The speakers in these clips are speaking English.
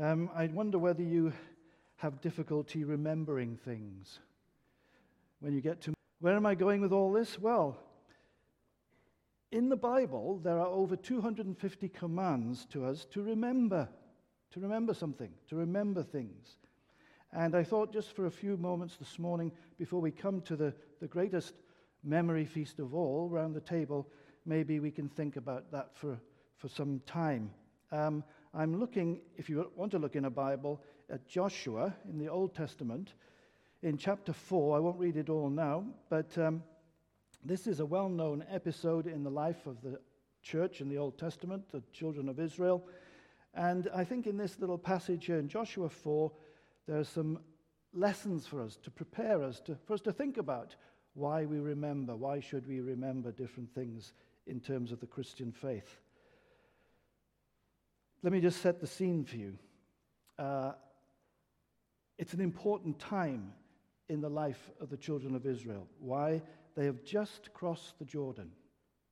Um, I wonder whether you have difficulty remembering things. When you get to, where am I going with all this? Well, in the Bible, there are over 250 commands to us to remember, to remember something, to remember things. And I thought just for a few moments this morning, before we come to the, the greatest memory feast of all round the table, maybe we can think about that for, for some time. Um, I'm looking, if you want to look in a Bible, at Joshua in the Old Testament in chapter 4. I won't read it all now, but um, this is a well known episode in the life of the church in the Old Testament, the children of Israel. And I think in this little passage here in Joshua 4, there are some lessons for us to prepare us, to, for us to think about why we remember, why should we remember different things in terms of the Christian faith. Let me just set the scene for you. Uh, it's an important time in the life of the children of Israel. Why? They have just crossed the Jordan.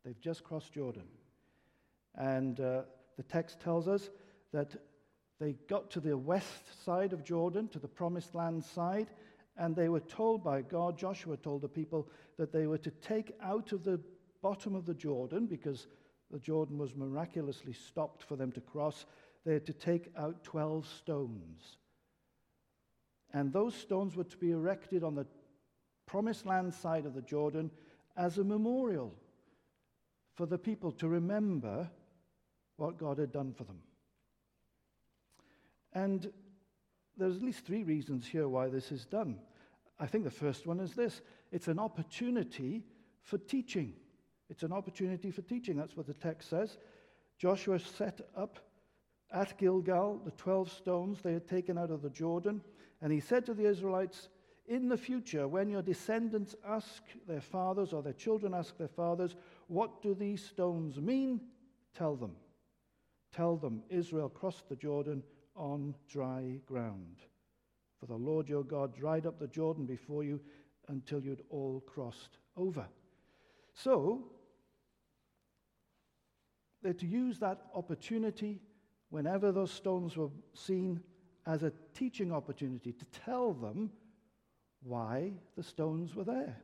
They've just crossed Jordan. And uh, the text tells us that they got to the west side of Jordan, to the promised land side, and they were told by God, Joshua told the people, that they were to take out of the bottom of the Jordan, because the Jordan was miraculously stopped for them to cross, they had to take out 12 stones. And those stones were to be erected on the promised land side of the Jordan as a memorial for the people to remember what God had done for them. And there's at least three reasons here why this is done. I think the first one is this it's an opportunity for teaching. It's an opportunity for teaching. That's what the text says. Joshua set up at Gilgal the 12 stones they had taken out of the Jordan, and he said to the Israelites, In the future, when your descendants ask their fathers or their children ask their fathers, What do these stones mean? Tell them. Tell them Israel crossed the Jordan on dry ground. For the Lord your God dried up the Jordan before you until you'd all crossed over. So, they're to use that opportunity whenever those stones were seen as a teaching opportunity to tell them why the stones were there.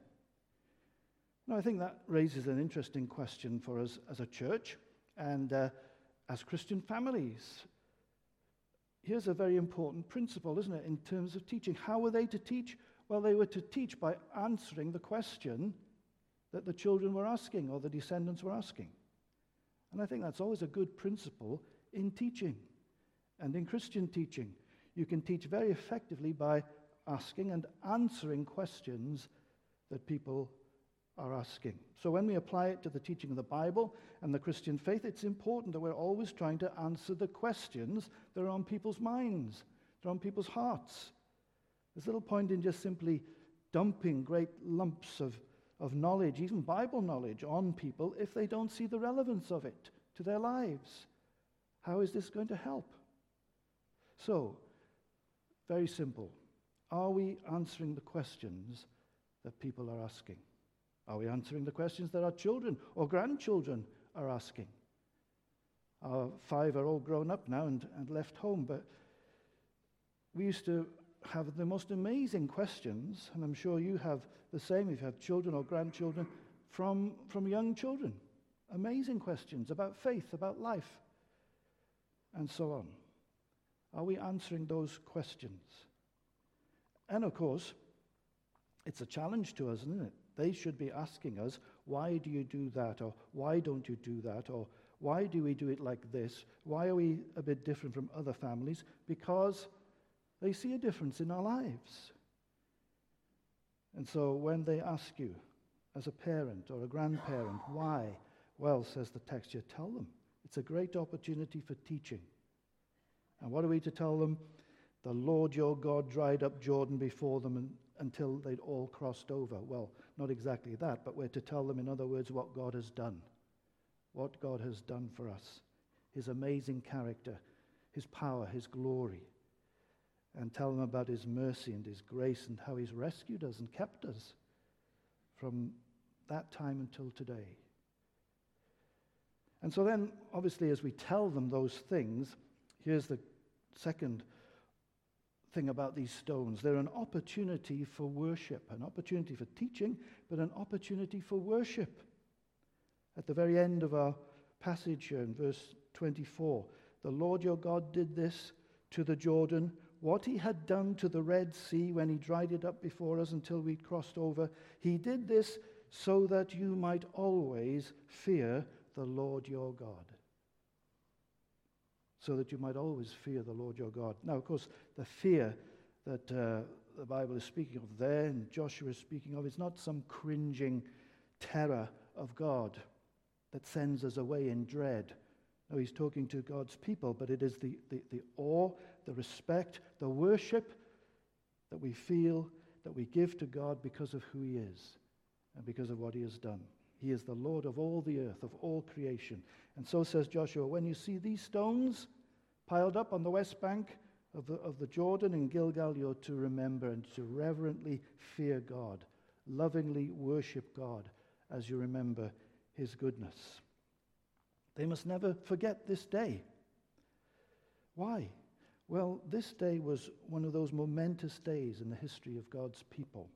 Now, I think that raises an interesting question for us as a church and uh, as Christian families. Here's a very important principle, isn't it, in terms of teaching. How were they to teach? Well, they were to teach by answering the question that the children were asking or the descendants were asking. And I think that's always a good principle in teaching and in Christian teaching. You can teach very effectively by asking and answering questions that people are asking. So when we apply it to the teaching of the Bible and the Christian faith, it's important that we're always trying to answer the questions that are on people's minds, that are on people's hearts. There's little point in just simply dumping great lumps of, of knowledge, even Bible knowledge, on people if they don't see the relevance of it to their lives. How is this going to help? So, very simple. Are we answering the questions that people are asking? Are we answering the questions that our children or grandchildren are asking? Our five are all grown up now and, and left home, but we used to have the most amazing questions, and I'm sure you have the same if you have children or grandchildren, from, from young children. Amazing questions about faith, about life and so on? Are we answering those questions? And of course, it's a challenge to us, isn't it? They should be asking us, why do you do that? Or why don't you do that? Or why do we do it like this? Why are we a bit different from other families? Because they see a difference in our lives. And so when they ask you, as a parent or a grandparent, why? Well, says the text, you tell them. It's a great opportunity for teaching. And what are we to tell them? The Lord your God dried up Jordan before them and, until they'd all crossed over. Well, not exactly that, but we're to tell them, in other words, what God has done. What God has done for us. His amazing character, His power, His glory. And tell them about His mercy and His grace and how He's rescued us and kept us from that time until today. And so then, obviously, as we tell them those things, here's the second thing about these stones. They're an opportunity for worship, an opportunity for teaching, but an opportunity for worship. At the very end of our passage here in verse 24, the Lord your God did this to the Jordan, what he had done to the Red Sea when he dried it up before us until we'd crossed over. He did this so that you might always fear the Lord your God. So that you might always fear the Lord your God. Now, of course, the fear that uh, the Bible is speaking of there and Joshua is speaking of is not some cringing terror of God that sends us away in dread. No, he's talking to God's people, but it is the, the, the awe, the respect, the worship that we feel that we give to God because of who he is and because of what he has done. He is the Lord of all the earth, of all creation. And so says Joshua, when you see these stones piled up on the west bank of the, of the Jordan in Gilgal, you're to remember and to reverently fear God, lovingly worship God as you remember his goodness. They must never forget this day. Why? Well, this day was one of those momentous days in the history of God's people.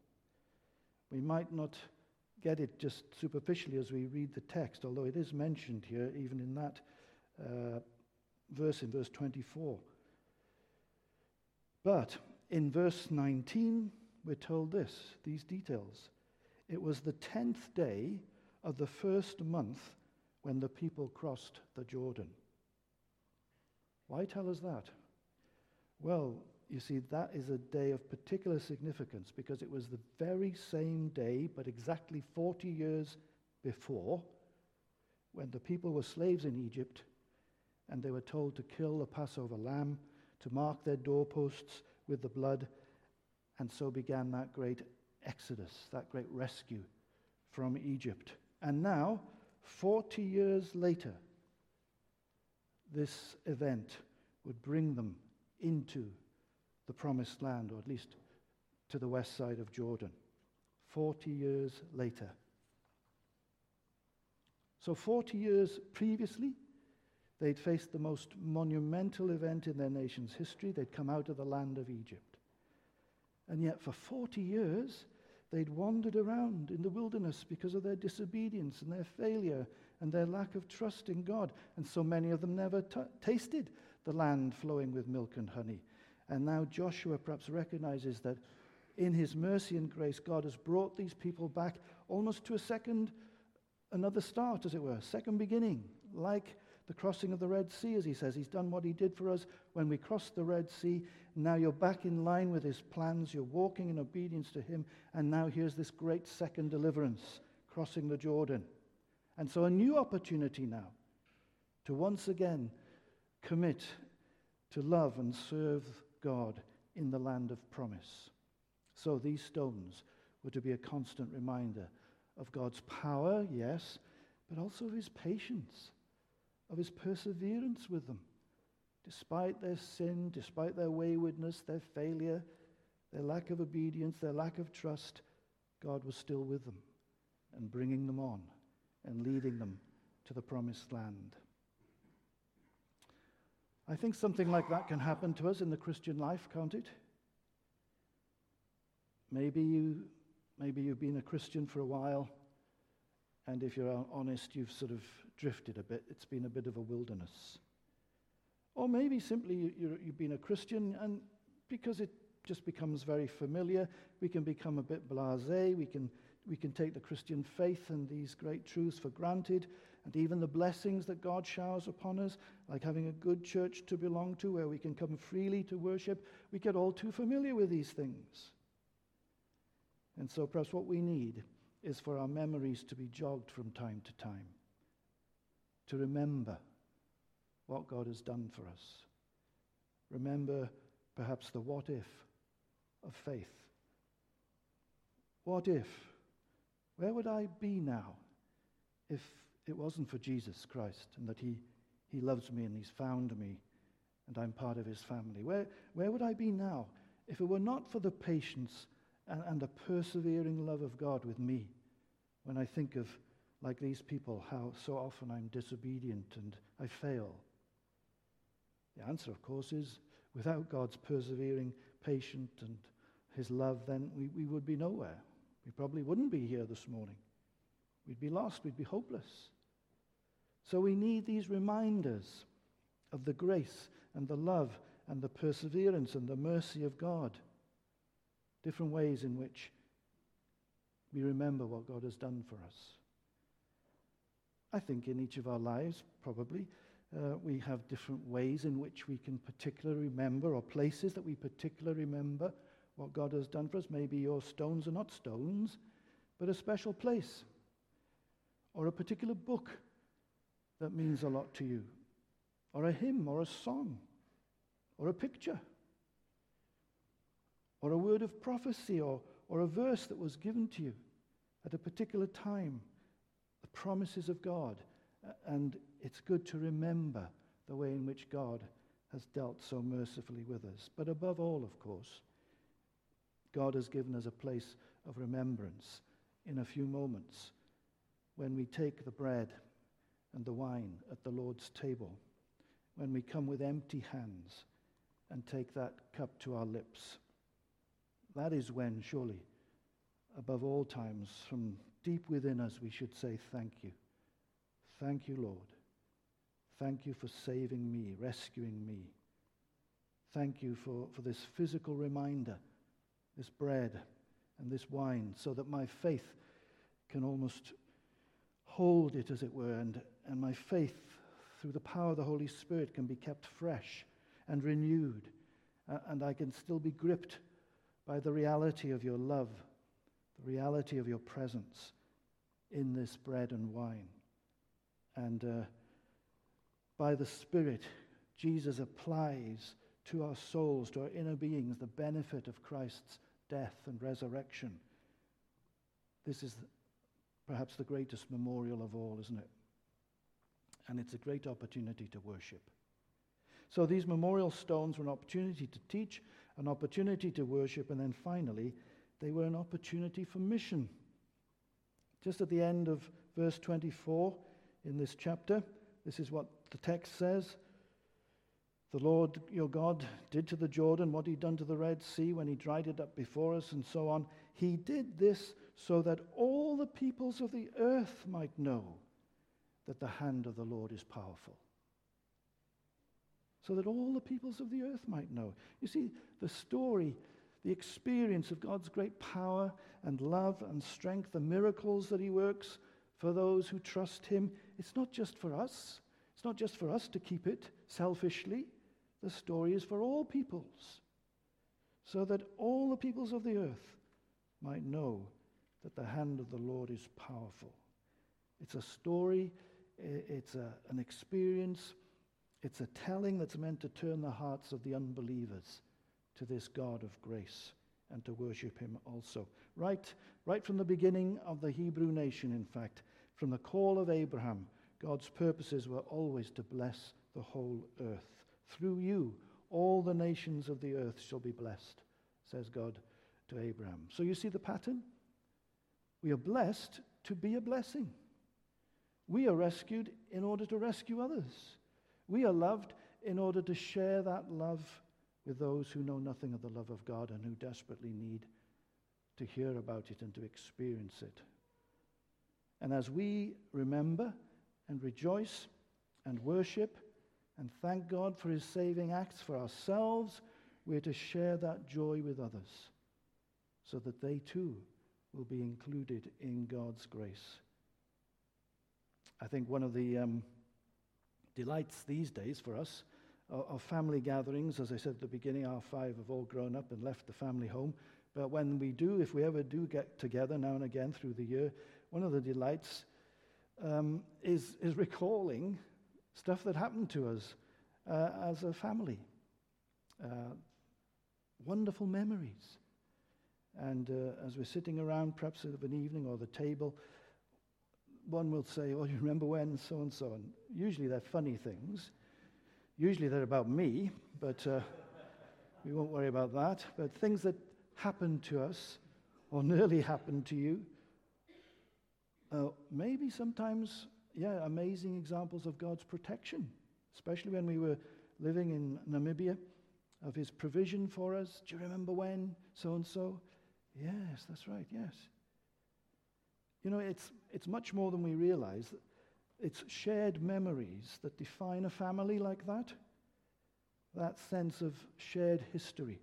We might not get it just superficially as we read the text, although it is mentioned here, even in that uh, verse, in verse 24. But in verse 19, we're told this, these details. It was the tenth day of the first month when the people crossed the Jordan. Why tell us that? Well, you see, that is a day of particular significance because it was the very same day, but exactly 40 years before, when the people were slaves in Egypt and they were told to kill the Passover lamb, to mark their doorposts with the blood, and so began that great exodus, that great rescue from Egypt. And now, 40 years later, this event would bring them into the promised land, or at least to the west side of Jordan. 40 years later. So, 40 years previously, they'd faced the most monumental event in their nation's history. They'd come out of the land of Egypt. And yet, for 40 years, they'd wandered around in the wilderness because of their disobedience and their failure and their lack of trust in God. And so many of them never t- tasted the land flowing with milk and honey. And now Joshua perhaps recognizes that in his mercy and grace, God has brought these people back almost to a second, another start, as it were, second beginning, like the crossing of the Red Sea, as he says. He's done what he did for us when we crossed the Red Sea. Now you're back in line with his plans. You're walking in obedience to him. And now here's this great second deliverance, crossing the Jordan. And so a new opportunity now to once again commit to love and serve God in the land of promise. So these stones were to be a constant reminder of God's power, yes, but also of his patience, of his perseverance with them. Despite their sin, despite their waywardness, their failure, their lack of obedience, their lack of trust, God was still with them and bringing them on and leading them to the promised land. I think something like that can happen to us in the Christian life, can't it? Maybe, you, maybe you've been a Christian for a while, and if you're honest, you've sort of drifted a bit. It's been a bit of a wilderness. Or maybe simply you, have been a Christian, and because it just becomes very familiar, we can become a bit blase. We can, we can take the Christian faith and these great truths for granted, and even the blessings that God showers upon us, like having a good church to belong to where we can come freely to worship, we get all too familiar with these things. And so perhaps what we need is for our memories to be jogged from time to time, to remember what God has done for us. Remember perhaps the what if of faith. What if? Where would I be now if it wasn't for Jesus Christ and that he, he loves me and he's found me and I'm part of his family. Where, where would I be now if it were not for the patience and, and the persevering love of God with me when I think of, like these people, how so often I'm disobedient and I fail? The answer, of course, is Without God's persevering, patient, and his love, then we, we would be nowhere. We probably wouldn't be here this morning. We'd be lost, we'd be hopeless. So we need these reminders of the grace and the love and the perseverance and the mercy of God. Different ways in which we remember what God has done for us. I think in each of our lives, probably, uh, we have different ways in which we can particularly remember, or places that we particularly remember what God has done for us. Maybe your stones are not stones, but a special place, or a particular book that means a lot to you, or a hymn, or a song, or a picture, or a word of prophecy, or, or a verse that was given to you at a particular time, promises of God. And it's good to remember the way in which God has dealt so mercifully with us. But above all, of course, God has given us a place of remembrance in a few moments when we take the bread and the wine at the Lord's table, when we come with empty hands and take that cup to our lips. That is when, surely, above all times, from deep within us, we should say, Thank you. Thank you, Lord. Thank you for saving me, rescuing me. Thank you for, for this physical reminder, this bread and this wine, so that my faith can almost hold it, as it were, and, and my faith, through the power of the Holy Spirit, can be kept fresh and renewed, uh, and I can still be gripped by the reality of your love, the reality of your presence in this bread and wine. And uh, by the Spirit, Jesus applies to our souls, to our inner beings, the benefit of Christ's death and resurrection. This is perhaps the greatest memorial of all, isn't it? And it's a great opportunity to worship. So these memorial stones were an opportunity to teach, an opportunity to worship, and then finally, they were an opportunity for mission. Just at the end of verse 24 in this chapter, this is what the text says. The Lord your God did to the Jordan what he'd done to the Red Sea when he dried it up before us, and so on. He did this so that all the peoples of the earth might know that the hand of the Lord is powerful. So that all the peoples of the earth might know. You see, the story, the experience of God's great power and love and strength, the miracles that he works for those who trust him, it's not just for us. It's not just for us to keep it selfishly. The story is for all peoples, so that all the peoples of the earth might know that the hand of the Lord is powerful. It's a story, it's a, an experience, it's a telling that's meant to turn the hearts of the unbelievers to this God of grace and to worship him also. Right, right from the beginning of the Hebrew nation, in fact, from the call of Abraham, God's purposes were always to bless the whole earth. Through you, all the nations of the earth shall be blessed, says God to Abraham. So you see the pattern? We are blessed to be a blessing. We are rescued in order to rescue others. We are loved in order to share that love with those who know nothing of the love of God and who desperately need to hear about it and to experience it. And as we remember and rejoice and worship and thank God for his saving acts for ourselves, we're to share that joy with others so that they too will be included in God's grace. I think one of the um, delights these days for us of family gatherings, as I said at the beginning, our five have all grown up and left the family home. But when we do, if we ever do get together now and again through the year, one of the delights um, is, is recalling stuff that happened to us uh, as a family. Uh, wonderful memories. And uh, as we're sitting around, perhaps of an evening or the table, one will say, Oh, you remember when so and so? And usually they're funny things. Usually they're about me, but uh, we won't worry about that. But things that happened to us or nearly happened to you. Uh, maybe sometimes, yeah, amazing examples of God's protection, especially when we were living in Namibia of his provision for us. Do you remember when? So and so? Yes, that's right, yes. You know, it's, it's much more than we realize. It's shared memories that define a family like that. That sense of shared history.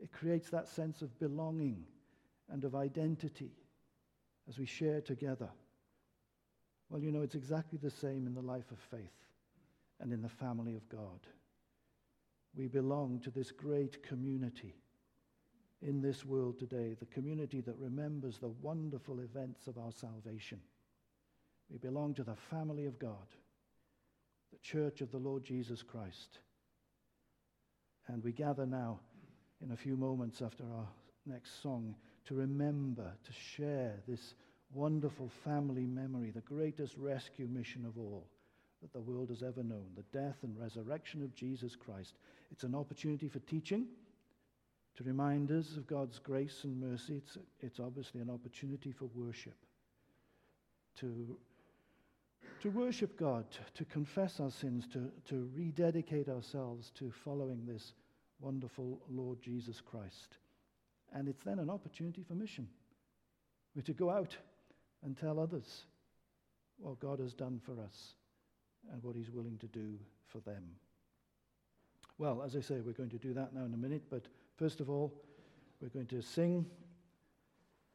It creates that sense of belonging and of identity as we share together. Well, you know, it's exactly the same in the life of faith and in the family of God. We belong to this great community in this world today, the community that remembers the wonderful events of our salvation. We belong to the family of God, the church of the Lord Jesus Christ. And we gather now in a few moments after our next song to remember, to share this wonderful family memory, the greatest rescue mission of all that the world has ever known the death and resurrection of Jesus Christ. It's an opportunity for teaching, to remind us of God's grace and mercy. It's, it's obviously an opportunity for worship, to, to worship God, to confess our sins, to, to rededicate ourselves to following this wonderful Lord Jesus Christ. And it's then an opportunity for mission. We're to go out and tell others what God has done for us and what He's willing to do for them. Well, as I say, we're going to do that now in a minute, but first of all, we're going to sing